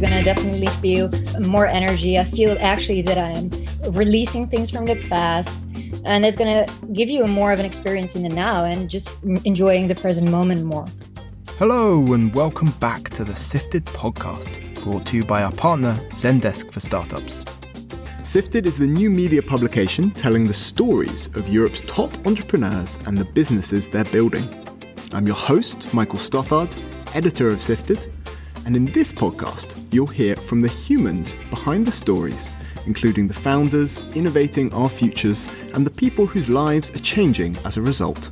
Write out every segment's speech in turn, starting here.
you're going to definitely feel more energy. I feel actually that I am releasing things from the past. And it's going to give you more of an experience in the now and just enjoying the present moment more. Hello, and welcome back to the Sifted podcast, brought to you by our partner, Zendesk for Startups. Sifted is the new media publication telling the stories of Europe's top entrepreneurs and the businesses they're building. I'm your host, Michael Stothard, editor of Sifted, and in this podcast, you'll hear from the humans behind the stories, including the founders innovating our futures and the people whose lives are changing as a result.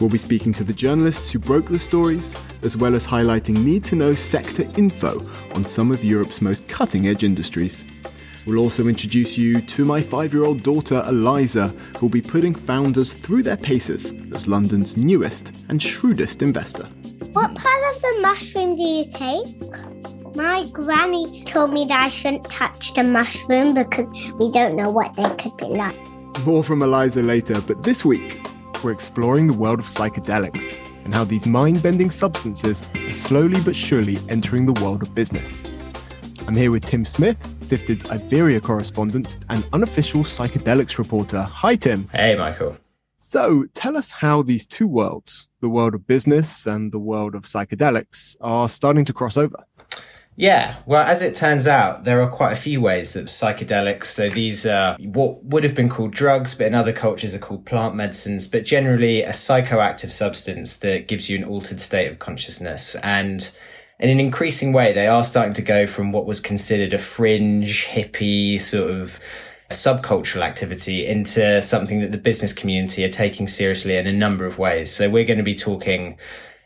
We'll be speaking to the journalists who broke the stories, as well as highlighting need to know sector info on some of Europe's most cutting edge industries. We'll also introduce you to my five year old daughter Eliza, who will be putting founders through their paces as London's newest and shrewdest investor. What part of the mushroom do you take? My granny told me that I shouldn't touch the mushroom because we don't know what they could be like. More from Eliza later, but this week, we're exploring the world of psychedelics and how these mind bending substances are slowly but surely entering the world of business. I'm here with Tim Smith, Sifted's Iberia correspondent and unofficial psychedelics reporter. Hi, Tim. Hey, Michael. So tell us how these two worlds, the world of business and the world of psychedelics, are starting to cross over. Yeah, well, as it turns out, there are quite a few ways that psychedelics, so these are what would have been called drugs, but in other cultures are called plant medicines, but generally a psychoactive substance that gives you an altered state of consciousness. And in an increasing way, they are starting to go from what was considered a fringe, hippie sort of subcultural activity into something that the business community are taking seriously in a number of ways. So we're going to be talking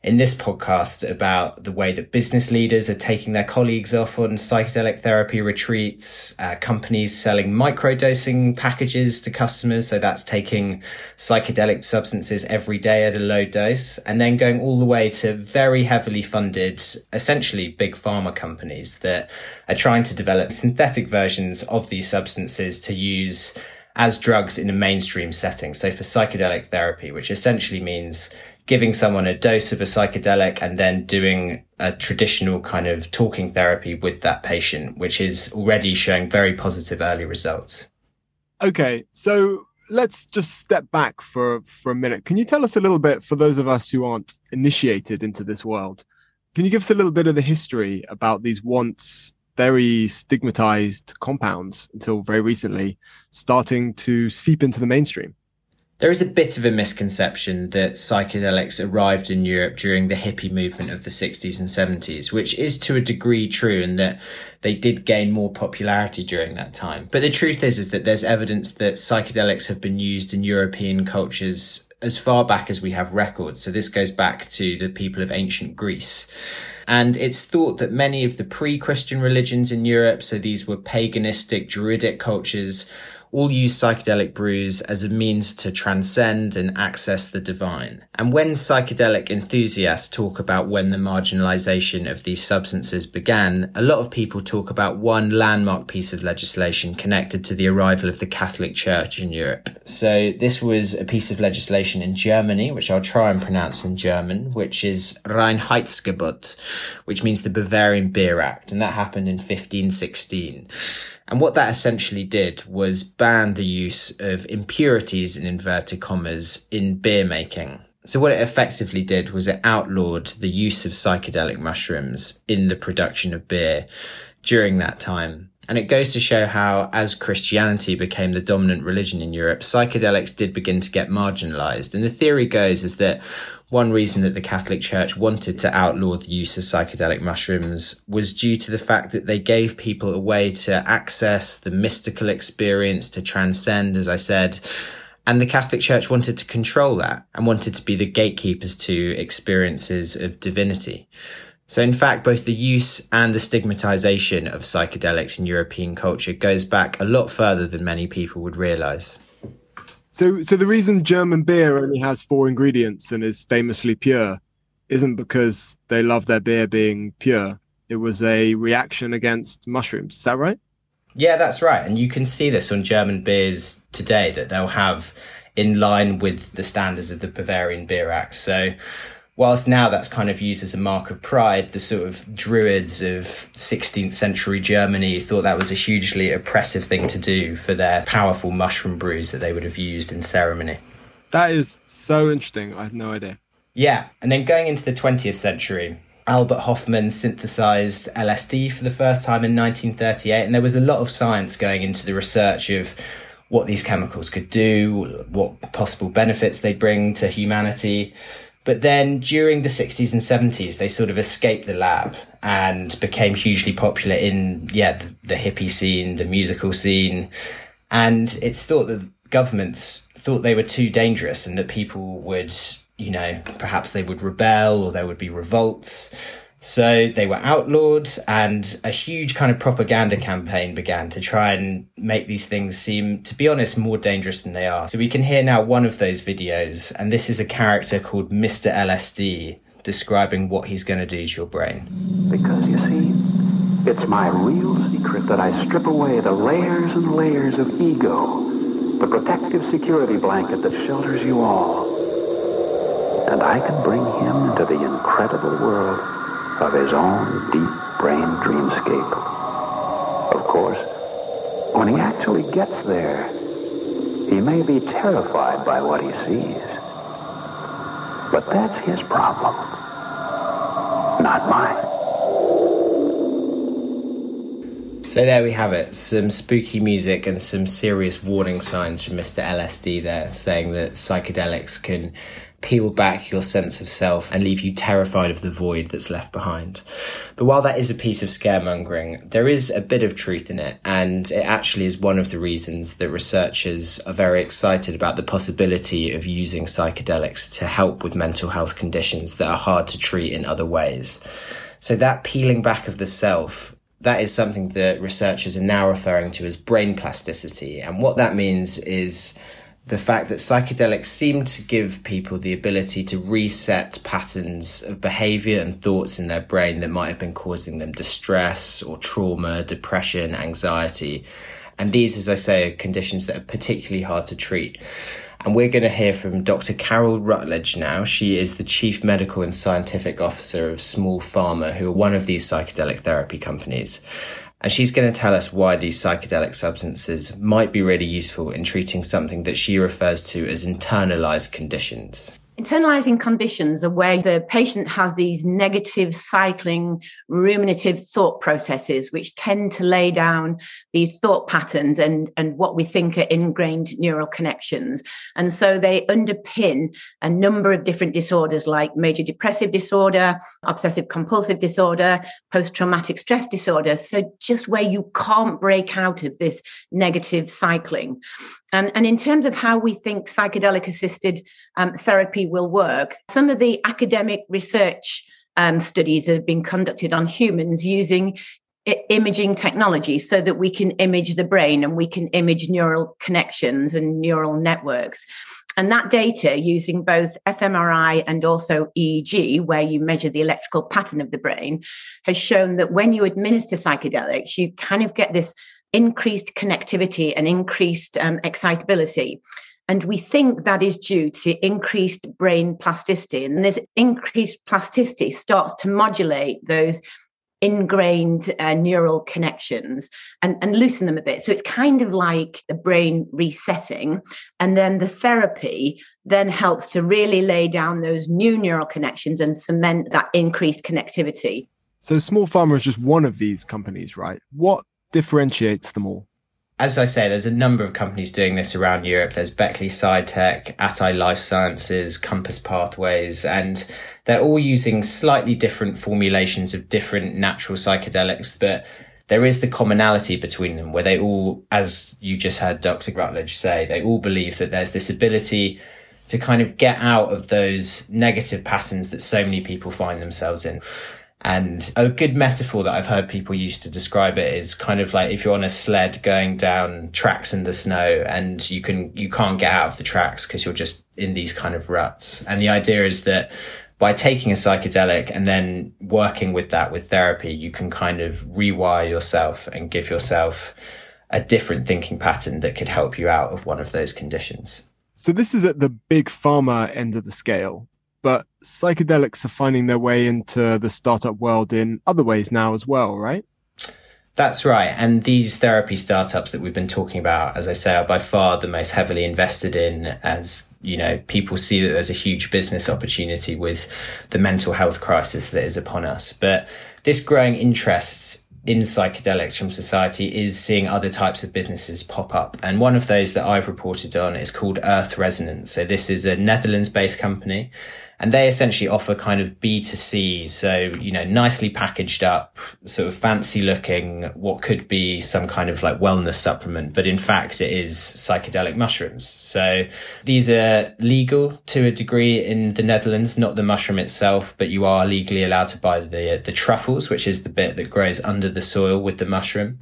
in this podcast about the way that business leaders are taking their colleagues off on psychedelic therapy retreats, uh, companies selling microdosing packages to customers. So that's taking psychedelic substances every day at a low dose and then going all the way to very heavily funded, essentially big pharma companies that are trying to develop synthetic versions of these substances to use as drugs in a mainstream setting. So for psychedelic therapy, which essentially means giving someone a dose of a psychedelic and then doing a traditional kind of talking therapy with that patient, which is already showing very positive early results. Okay, so let's just step back for for a minute. Can you tell us a little bit for those of us who aren't initiated into this world? Can you give us a little bit of the history about these once very stigmatized compounds until very recently starting to seep into the mainstream? There is a bit of a misconception that psychedelics arrived in Europe during the hippie movement of the 60s and 70s, which is to a degree true in that they did gain more popularity during that time. But the truth is, is that there's evidence that psychedelics have been used in European cultures as far back as we have records. So this goes back to the people of ancient Greece. And it's thought that many of the pre-Christian religions in Europe, so these were paganistic, druidic cultures, all use psychedelic brews as a means to transcend and access the divine. And when psychedelic enthusiasts talk about when the marginalization of these substances began, a lot of people talk about one landmark piece of legislation connected to the arrival of the Catholic Church in Europe. So this was a piece of legislation in Germany, which I'll try and pronounce in German, which is Reinheitsgebot, which means the Bavarian Beer Act. And that happened in 1516. And what that essentially did was ban the use of impurities in inverted commas in beer making. So what it effectively did was it outlawed the use of psychedelic mushrooms in the production of beer during that time. And it goes to show how, as Christianity became the dominant religion in Europe, psychedelics did begin to get marginalized. And the theory goes is that one reason that the Catholic Church wanted to outlaw the use of psychedelic mushrooms was due to the fact that they gave people a way to access the mystical experience, to transcend, as I said. And the Catholic Church wanted to control that and wanted to be the gatekeepers to experiences of divinity. So in fact, both the use and the stigmatization of psychedelics in European culture goes back a lot further than many people would realize. So, so the reason German beer only has four ingredients and is famously pure isn't because they love their beer being pure. It was a reaction against mushrooms. Is that right? Yeah, that's right. And you can see this on German beers today that they'll have in line with the standards of the Bavarian Beer Act. So whilst now that's kind of used as a mark of pride, the sort of druids of 16th century Germany thought that was a hugely oppressive thing to do for their powerful mushroom brews that they would have used in ceremony. That is so interesting. I had no idea. Yeah, and then going into the 20th century, Albert Hofmann synthesized LSD for the first time in 1938, and there was a lot of science going into the research of what these chemicals could do, what possible benefits they bring to humanity. But then during the 60s and 70s, they sort of escaped the lab and became hugely popular in, yeah, the, the hippie scene, the musical scene. And it's thought that governments thought they were too dangerous and that people would, you know, perhaps they would rebel or there would be revolts. So they were outlawed, and a huge kind of propaganda campaign began to try and make these things seem, to be honest, more dangerous than they are. So we can hear now one of those videos, and this is a character called Mr. LSD describing what he's going to do to your brain. Because you see, it's my real secret that I strip away the layers and layers of ego, the protective security blanket that shelters you all. And I can bring him into the incredible world of his own deep brain dreamscape. Of course, when he actually gets there, he may be terrified by what he sees. But that's his problem, not mine. So there we have it. Some spooky music and some serious warning signs from Mr. LSD there, saying that psychedelics can peel back your sense of self and leave you terrified of the void that's left behind. But while that is a piece of scaremongering, there is a bit of truth in it, and it actually is one of the reasons that researchers are very excited about the possibility of using psychedelics to help with mental health conditions that are hard to treat in other ways. So that peeling back of the self that is something that researchers are now referring to as brain plasticity. And what that means is the fact that psychedelics seem to give people the ability to reset patterns of behavior and thoughts in their brain that might have been causing them distress or trauma, depression, anxiety. And these, as I say, are conditions that are particularly hard to treat. And we're going to hear from Dr. Carol Rutledge now. She is the Chief Medical and Scientific Officer of Small Pharma, who are one of these psychedelic therapy companies. And she's going to tell us why these psychedelic substances might be really useful in treating something that she refers to as internalized conditions. Internalizing conditions are where the patient has these negative cycling ruminative thought processes, which tend to lay down these thought patterns and, and what we think are ingrained neural connections. And so they underpin a number of different disorders like major depressive disorder, obsessive compulsive disorder, post traumatic stress disorder. So just where you can't break out of this negative cycling. And, in terms of how we think psychedelic assisted um, therapy will work, some of the academic research um, studies that have been conducted on humans using I- imaging technology so that we can image the brain and we can image neural connections and neural networks. And that data using both fMRI and also EEG, where you measure the electrical pattern of the brain, has shown that when you administer psychedelics, you kind of get this increased connectivity and increased um, excitability. And we think that is due to increased brain plasticity. And this increased plasticity starts to modulate those ingrained uh, neural connections and, and loosen them a bit. So it's kind of like the brain resetting. And then the therapy then helps to really lay down those new neural connections and cement that increased connectivity. So Small Pharma is just one of these companies, right? What differentiates them all? As I say, there's a number of companies doing this around Europe. There's Beckley Psytech, Atai Life Sciences, Compass Pathways, and they're all using slightly different formulations of different natural psychedelics, but there is the commonality between them where they all, as you just heard Dr. Rutledge say, they all believe that there's this ability to kind of get out of those negative patterns that so many people find themselves in. And a good metaphor that I've heard people use to describe it is kind of like if you're on a sled going down tracks in the snow and you can, you can't get out of the tracks because you're just in these kind of ruts. And the idea is that by taking a psychedelic and then working with that with therapy, you can kind of rewire yourself and give yourself a different thinking pattern that could help you out of one of those conditions. So this is at the big pharma end of the scale. But psychedelics are finding their way into the startup world in other ways now as well, right? That's right. And these therapy startups that we've been talking about, as I say, are by far the most heavily invested in as, you know, people see that there's a huge business opportunity with the mental health crisis that is upon us. But this growing interest in psychedelics from society is seeing other types of businesses pop up. And one of those that I've reported on is called Earth Resonance. So this is a Netherlands based company and they essentially offer kind of B2C. So, you know, nicely packaged up, sort of fancy looking, what could be some kind of like wellness supplement, but in fact it is psychedelic mushrooms. So these are legal to a degree in the Netherlands, not the mushroom itself, but you are legally allowed to buy the, the truffles, which is the bit that grows under the soil with the mushroom.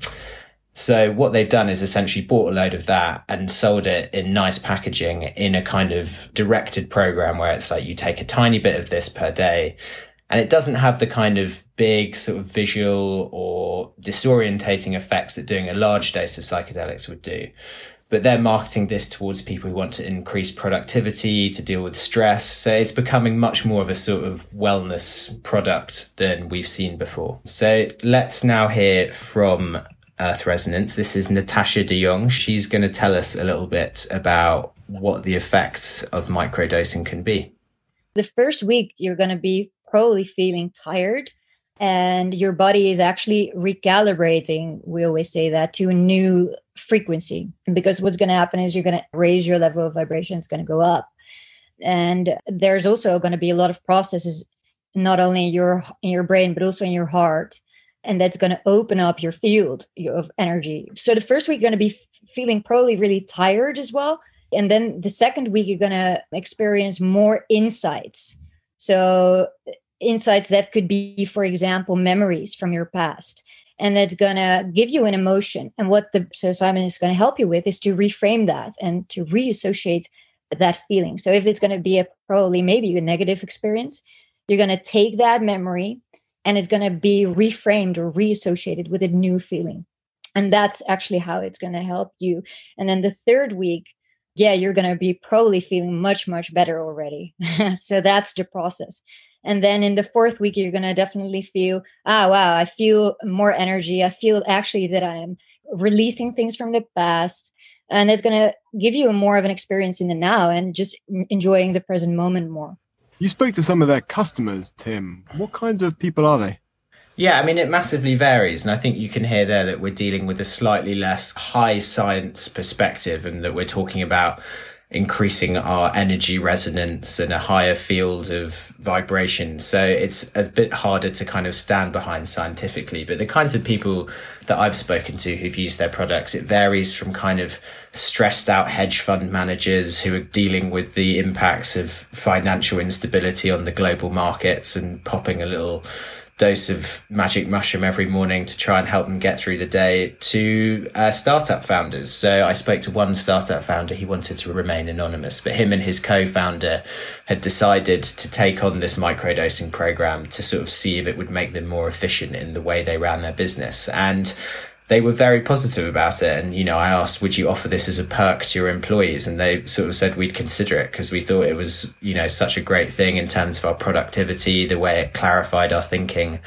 So what they've done is essentially bought a load of that and sold it in nice packaging in a kind of directed program where it's like you take a tiny bit of this per day and it doesn't have the kind of big sort of visual or disorientating effects that doing a large dose of psychedelics would do. But they're marketing this towards people who want to increase productivity, to deal with stress. So it's becoming much more of a sort of wellness product than we've seen before. So let's now hear from Earth Resonance. This is Natasha de Jong. She's going to tell us a little bit about what the effects of microdosing can be. The first week, you're going to be probably feeling tired, and your body is actually recalibrating. We always say that to a new frequency. Because what's going to happen is you're going to raise your level of vibration, it's going to go up. And there's also going to be a lot of processes, not only in your in your brain, but also in your heart and that's going to open up your field of energy. So the first week you're going to be feeling probably really tired as well, and then the second week you're going to experience more insights. So uh, insights that could be, for example, memories from your past. And that's going to give you an emotion. And what the psilocybin is going to help you with is to reframe that and to reassociate that feeling. So if it's going to be a probably maybe a negative experience, you're going to take that memory and it's going to be reframed or reassociated with a new feeling. And that's actually how it's going to help you. And then the third week, yeah, you're going to be probably feeling much, much better already. so that's the process. And then in the fourth week, you're going to definitely feel, ah, wow, I feel more energy. I feel actually that I'm releasing things from the past. And it's going to give you more of an experience in the now and just enjoying the present moment more. You spoke to some of their customers, Tim. What kinds of people are they? Yeah, I mean, it massively varies. And I think you can hear there that we're dealing with a slightly less high science perspective and that we're talking about increasing our energy resonance and a higher field of vibration. So it's a bit harder to kind of stand behind scientifically. But the kinds of people that I've spoken to who've used their products, it varies from kind of stressed out hedge fund managers who are dealing with the impacts of financial instability on the global markets and popping a little dose of magic mushroom every morning to try and help them get through the day to uh, startup founders. So I spoke to one startup founder. He wanted to remain anonymous, but him and his co-founder had decided to take on this microdosing program to sort of see if it would make them more efficient in the way they ran their business. And they were very positive about it. And, you know, I asked, would you offer this as a perk to your employees? And they sort of said we'd consider it because we thought it was, you know, such a great thing in terms of our productivity, the way it clarified our thinking.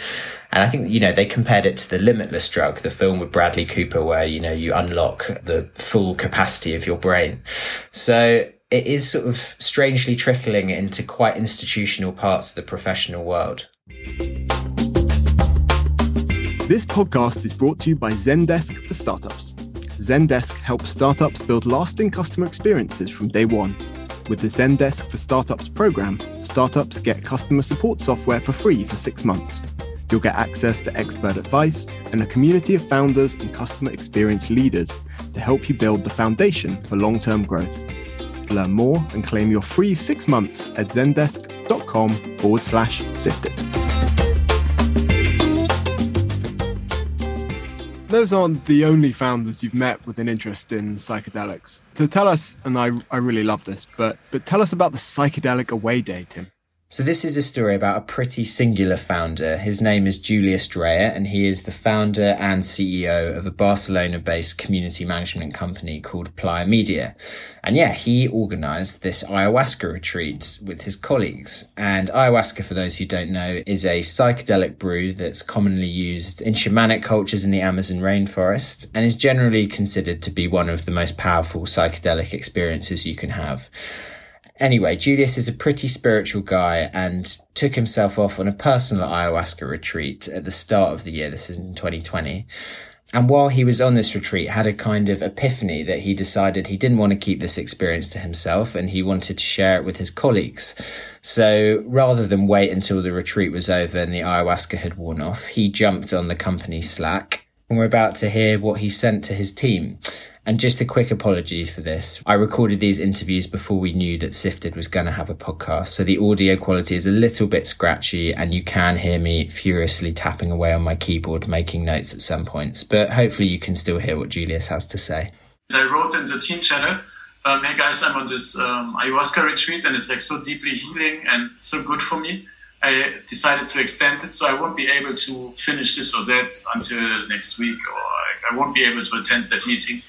And I think, you know, they compared it to the Limitless drug, the film with Bradley Cooper, where, you know, you unlock the full capacity of your brain. So it is sort of strangely trickling into quite institutional parts of the professional world. This podcast is brought to you by Zendesk for Startups. Zendesk helps startups build lasting customer experiences from day one. With the Zendesk for Startups program, startups get customer support software for free for six months. You'll get access to expert advice and a community of founders and customer experience leaders to help you build the foundation for long term growth. Learn more and claim your free six months at zendesk.com forward slash sifted. Those aren't the only founders you've met with an interest in psychedelics. So tell us, and I, I really love this, but but tell us about the psychedelic away day, Tim. So this is a story about a pretty singular founder. His name is Julius Dreyer and he is the founder and CEO of a Barcelona-based community management company called Playa Media. And yeah, he organized this ayahuasca retreat with his colleagues. And ayahuasca, for those who don't know, is a psychedelic brew that's commonly used in shamanic cultures in the Amazon rainforest and is generally considered to be one of the most powerful psychedelic experiences you can have. Anyway, Julius is a pretty spiritual guy and took himself off on a personal ayahuasca retreat at the start of the year. This is in 2020. And while he was on this retreat, had a kind of epiphany that he decided he didn't want to keep this experience to himself and he wanted to share it with his colleagues. So rather than wait until the retreat was over and the ayahuasca had worn off, he jumped on the company Slack and we're about to hear what he sent to his team. And just a quick apology for this. I recorded these interviews before we knew that Sifted was going to have a podcast. So the audio quality is a little bit scratchy and you can hear me furiously tapping away on my keyboard, making notes at some points. But hopefully you can still hear what Julius has to say. I wrote in the team channel, um, hey guys, I'm on this um, ayahuasca retreat and it's like so deeply healing and so good for me. I decided to extend it so I won't be able to finish this or that until next week or I won't be able to attend that meeting.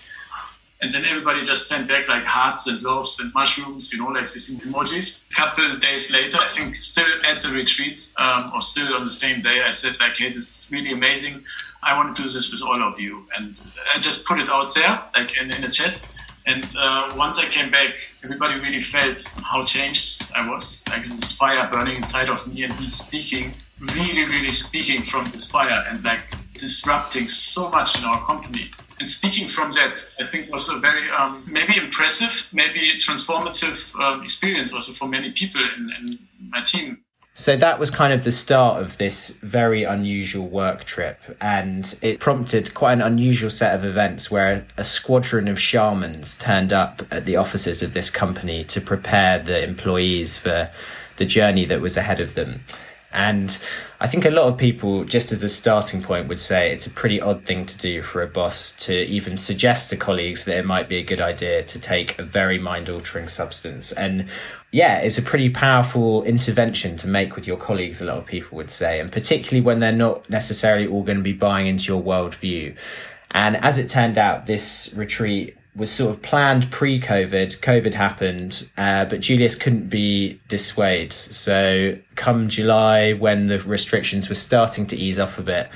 And then everybody just sent back like hearts and loves and mushrooms, you know, like these emojis. A couple of days later, I think still at the retreat um, or still on the same day, I said like, hey, this is really amazing. I want to do this with all of you. And I just put it out there, like in, in a chat. And uh, once I came back, everybody really felt how changed I was. Like this fire burning inside of me and me speaking, really, really speaking from this fire and like disrupting so much in our company. And speaking from that, I think was a very um, maybe impressive, maybe transformative um, experience also for many people in, in my team. So that was kind of the start of this very unusual work trip, and it prompted quite an unusual set of events where a squadron of shamans turned up at the offices of this company to prepare the employees for the journey that was ahead of them. And I think a lot of people, just as a starting point, would say it's a pretty odd thing to do for a boss to even suggest to colleagues that it might be a good idea to take a very mind altering substance. And yeah, it's a pretty powerful intervention to make with your colleagues, a lot of people would say, and particularly when they're not necessarily all going to be buying into your worldview. And as it turned out, this retreat was sort of planned pre-COVID. COVID happened, uh, but Julius couldn't be dissuaded. So come July, when the restrictions were starting to ease off a bit,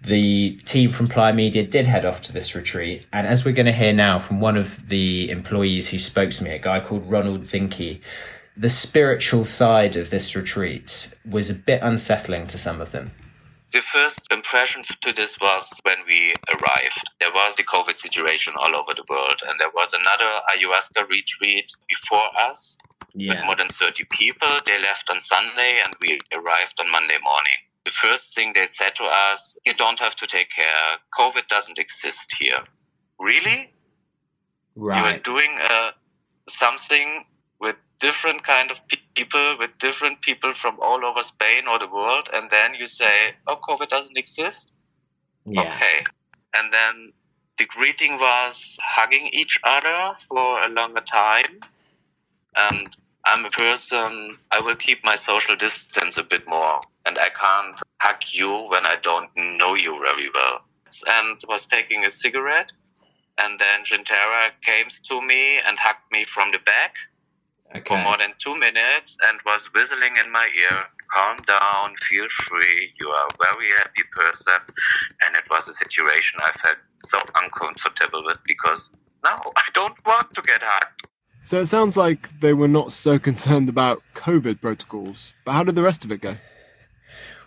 the team from Playa Media did head off to this retreat. And as we're going to hear now from one of the employees who spoke to me, a guy called Ronald Zinke, the spiritual side of this retreat was a bit unsettling to some of them. The first impression to this was when we arrived. There was the COVID situation all over the world, and there was another ayahuasca retreat before us yeah. with more than 30 people. They left on Sunday, and we arrived on Monday morning. The first thing they said to us, you don't have to take care. COVID doesn't exist here. Really? Right. You are doing uh, something different kind of people with different people from all over Spain or the world, and then you say, "Oh, COVID doesn't exist." Yeah. Okay, and then the greeting was hugging each other for a longer time, and I'm a person. I will keep my social distance a bit more, and I can't hug you when I don't know you very well. And was taking a cigarette, and then Gentera came to me and hugged me from the back okay. for more than two minutes and was whistling in my ear calm down, feel free, you are a very happy person. And it was a situation I felt so uncomfortable with because now I don't want to get hugged. So it sounds like they were not so concerned about COVID protocols, but how did the rest of it go?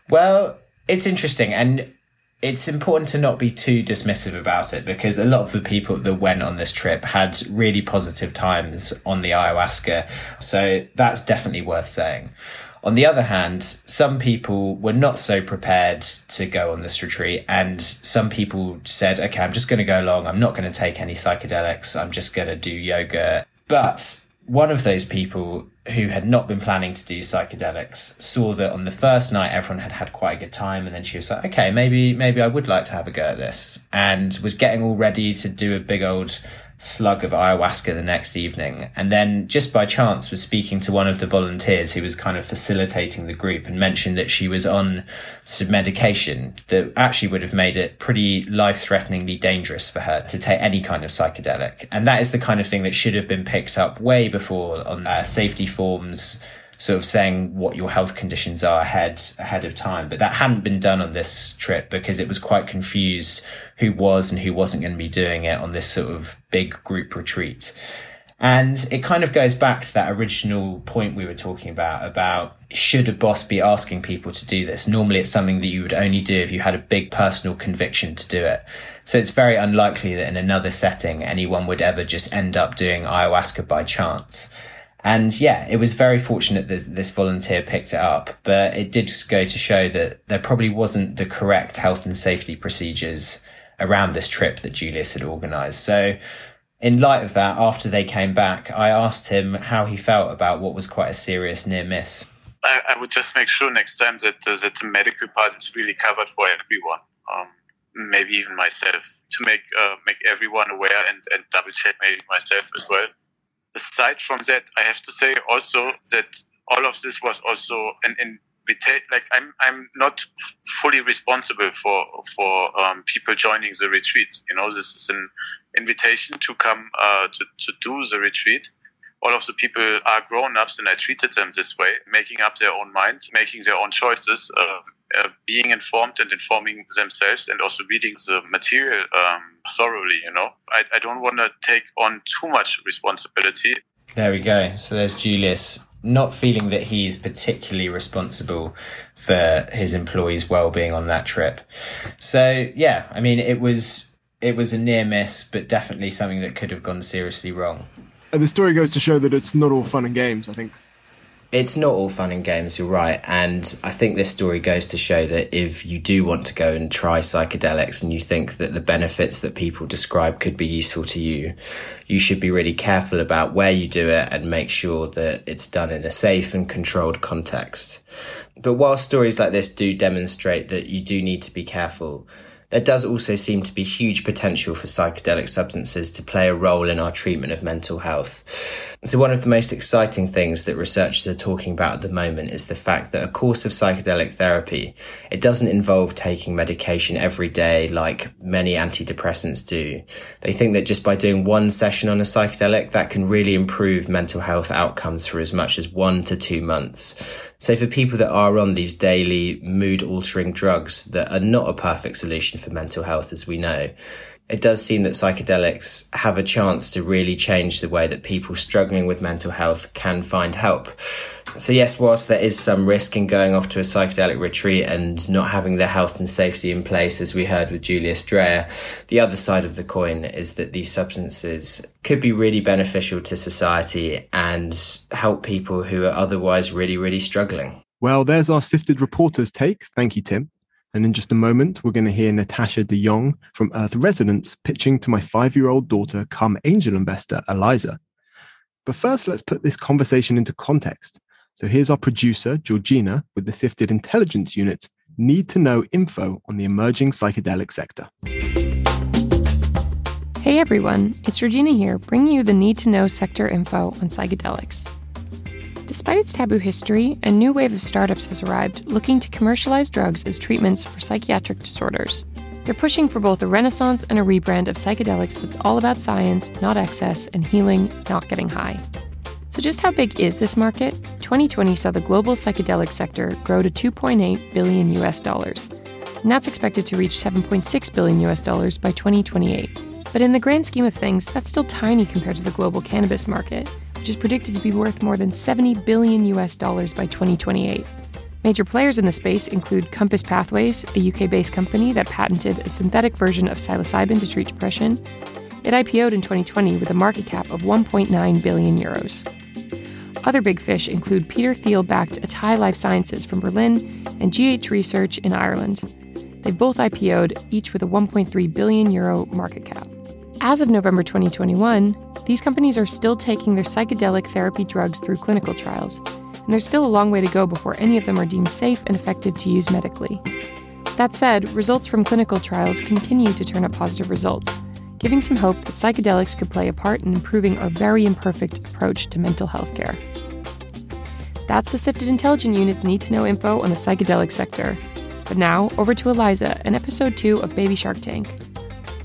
Well, it's interesting. And it's important to not be too dismissive about it because a lot of the people that went on this trip had really positive times on the ayahuasca. So that's definitely worth saying. On the other hand, some people were not so prepared to go on this retreat, and some people said, okay, I'm just going to go along. I'm not going to take any psychedelics. I'm just going to do yoga. But one of those people who had not been planning to do psychedelics saw that on the first night everyone had had quite a good time and then she was like okay maybe maybe i would like to have a go at this and was getting all ready to do a big old slug of ayahuasca the next evening. And then just by chance was speaking to one of the volunteers who was kind of facilitating the group and mentioned that she was on some medication that actually would have made it pretty life threateningly dangerous for her to take any kind of psychedelic. And that is the kind of thing that should have been picked up way before on uh, safety forms sort of saying what your health conditions are ahead ahead of time. But that hadn't been done on this trip because it was quite confused who was and who wasn't going to be doing it on this sort of big group retreat. And it kind of goes back to that original point we were talking about, about should a boss be asking people to do this? Normally it's something that you would only do if you had a big personal conviction to do it. So it's very unlikely that in another setting anyone would ever just end up doing ayahuasca by chance. And yeah, it was very fortunate that this volunteer picked it up, but it did just go to show that there probably wasn't the correct health and safety procedures around this trip that Julius had organized. So in light of that, after they came back, I asked him how he felt about what was quite a serious near miss. I, I would just make sure next time that, uh, that the medical part is really covered for everyone. Um, maybe even myself to make uh, make everyone aware and, and double check maybe myself as well aside from that, I have to say also that all of this was also an invitation. Like I'm, I'm not fully responsible for for um, people joining the retreat. You know, this is an invitation to come uh, to to do the retreat. All of the people are grown ups, and I treated them this way, making up their own mind, making their own choices. Uh, uh, being informed and informing themselves and also reading the material um, thoroughly you know. I, I don't want to take on too much responsibility. There we go. So there's julius not feeling that he's particularly responsible for his employees well-being on that trip. So yeah i mean it was it was a near miss but definitely something that could have gone seriously wrong the story goes to show that it's not all fun and games i think it's not all fun and games, you're right. And I think this story goes to show that if you do want to go and try psychedelics and you think that the benefits that people describe could be useful to you, you should be really careful about where you do it and make sure that it's done in a safe and controlled context. But while stories like this do demonstrate that you do need to be careful, there does also seem to be huge potential for psychedelic substances to play a role in our treatment of mental health. So, one of the most exciting things that researchers are talking about at the moment is the fact that a course of psychedelic therapy, it doesn't involve taking medication every day like many antidepressants do. They think that just by doing one session on a psychedelic, that can really improve mental health outcomes for as much as one to two months. So for people that are on these daily mood altering drugs that are not a perfect solution for mental health, as we know, it does seem that psychedelics have a chance to really change the way that people struggling with mental health can find help. So, yes, whilst there is some risk in going off to a psychedelic retreat and not having the health and safety in place, as we heard with Julius Dreyer, the other side of the coin is that these substances could be really beneficial to society and help people who are otherwise really, really struggling. Well, there's our sifted reporter's take. Thank you, Tim. And in just a moment, we're going to hear Natasha de Jong from Earth Resonance pitching to my five year old daughter, come angel investor, Eliza. But first, let's put this conversation into context. So here's our producer, Georgina, with the Sifted Intelligence Unit, need to know info on the emerging psychedelic sector. Hey everyone, it's Georgina here, bringing you the need to know sector info on psychedelics. Despite its taboo history, a new wave of startups has arrived looking to commercialize drugs as treatments for psychiatric disorders. They're pushing for both a renaissance and a rebrand of psychedelics that's all about science, not excess, and healing, not getting high. So, just how big is this market? 2020 saw the global psychedelic sector grow to 2.8 billion US dollars, and that's expected to reach 7.6 billion US dollars by 2028. But in the grand scheme of things, that's still tiny compared to the global cannabis market, which is predicted to be worth more than 70 billion US dollars by 2028. Major players in the space include Compass Pathways, a UK based company that patented a synthetic version of psilocybin to treat depression. It IPO'd in 2020 with a market cap of 1.9 billion euros. Other big fish include Peter Thiel backed Atai Life Sciences from Berlin and GH Research in Ireland. They both IPO'd, each with a 1.3 billion euro market cap. As of November 2021, these companies are still taking their psychedelic therapy drugs through clinical trials, and there's still a long way to go before any of them are deemed safe and effective to use medically. That said, results from clinical trials continue to turn up positive results. giving some hope that psychedelics could play a part in improving our very imperfect approach to mental health care. That's the Sifted Intelligent Unit's need to know info on the psychedelic sector. But now, over to Eliza and episode 2 of Baby Shark Tank.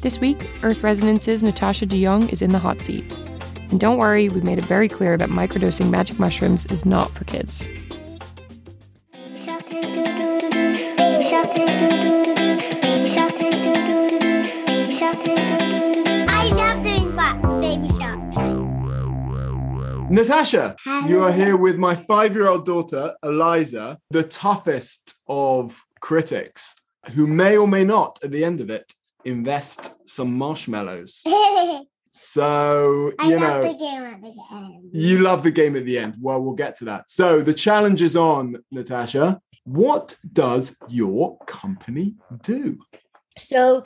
This week, Earth Resonance's Natasha de Jong is in the hot seat. And don't worry, we've made it very clear that microdosing magic mushrooms is not for kids. I love doing that, baby shark. Natasha, Hello. you are here with my five year old daughter, Eliza, the toughest of critics, who may or may not, at the end of it, invest some marshmallows. I So, you love the know, game at the end. you love the game at the end. Well, we'll get to that. So, the challenge is on, Natasha. What does your company do? So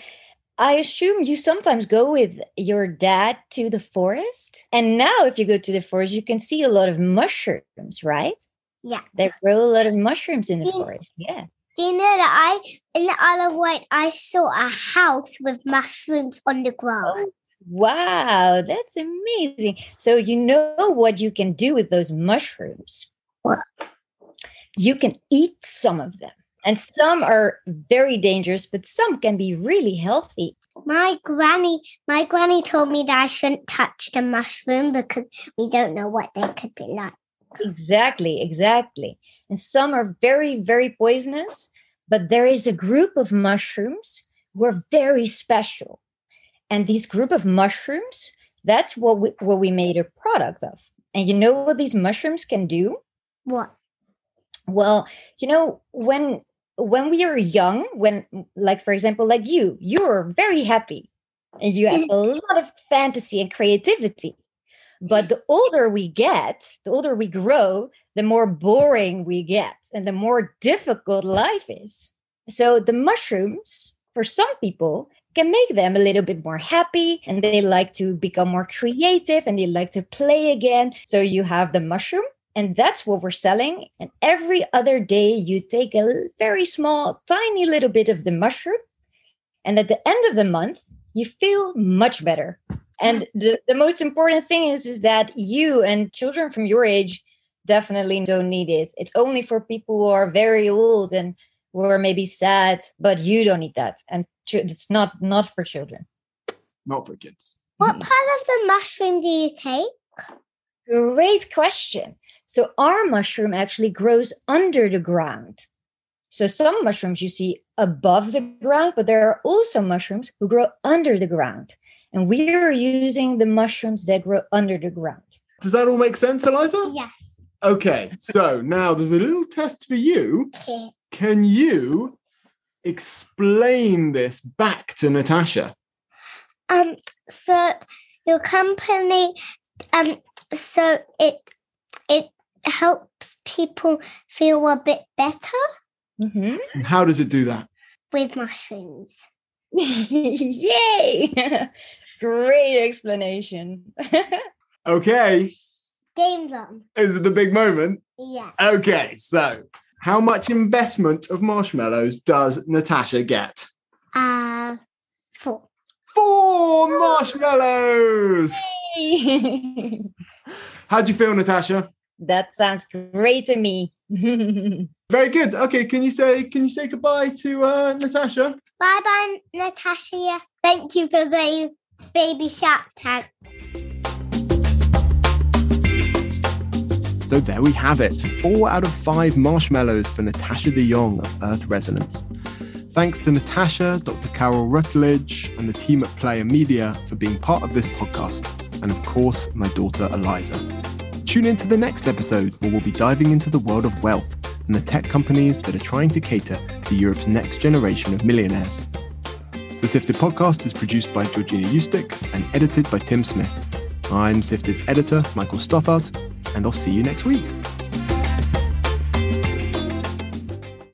I assume you sometimes go with your dad to the forest. And now, if you go to the forest, you can see a lot of mushrooms, right? Yeah. There grow a lot of mushrooms in the forest. Yeah. Do you know that I, in the Isle of Wight, I saw a house with mushrooms on the ground. Oh, wow, that's amazing. So, you know what you can do with those mushrooms? What? You can eat some of them. And some are very dangerous, but some can be really healthy. My granny, my granny told me that I shouldn't touch the mushroom because we don't know what they could be like. Exactly, exactly. And some are very, very poisonous, but there is a group of mushrooms who are very special. And these group of mushrooms, that's what we, what we made a product of. And you know what these mushrooms can do? What? Well, you know, when when we are young, when like for example, like you, you're very happy and you have a lot of fantasy and creativity. But the older we get, the older we grow, the more boring we get and the more difficult life is. So the mushrooms, for some people, can make them a little bit more happy and they like to become more creative and they like to play again. So you have the mushroom and that's what we're selling. And every other day, you take a very small, tiny little bit of the mushroom. And at the end of the month, you feel much better. And the, the most important thing is, is that you and children from your age definitely don't need it. It's only for people who are very old and who are maybe sad, but you don't need that. And it's not not for children. Not for kids. What mm. part of the mushroom do you take? Great question. So our mushroom actually grows under the ground. So some mushrooms you see above the ground, but there are also mushrooms who grow under the ground. And we are using the mushrooms that grow under the ground. Does that all make sense, Eliza? Yes. Okay, so now there's a little test for you. Can you explain this back to Natasha? Um. So your company, um. So it it helps people feel a bit better hmm And how does it do that? with mushrooms. Yay! Great explanation. Okay, Games on. is it the big moment? Yeah. Okay, so how much investment of marshmallows does Natasha get? Uh. Four. Four marshmallows! How do you feel, Natasha? that sounds great to me. Very good. Okay, can you say can you say goodbye to uh, Natasha? Bye bye, Natasha. Thank you for the baby shark tank. So there we have it. Four out of five marshmallows for Natasha de Jong of Earth Resonance. Thanks to Natasha, Dr. Carol Rutledge, and the team at Playa Media for being part of this podcast, and of course, my daughter Eliza. Tune in to the next episode where we'll be diving into the world of wealth and the tech companies that are trying to cater to Europe's next generation of millionaires. The Sifted podcast is produced by Georgina Eustick and edited by Tim Smith. I'm Sifted's editor, Michael Stothard, and I'll see you next week.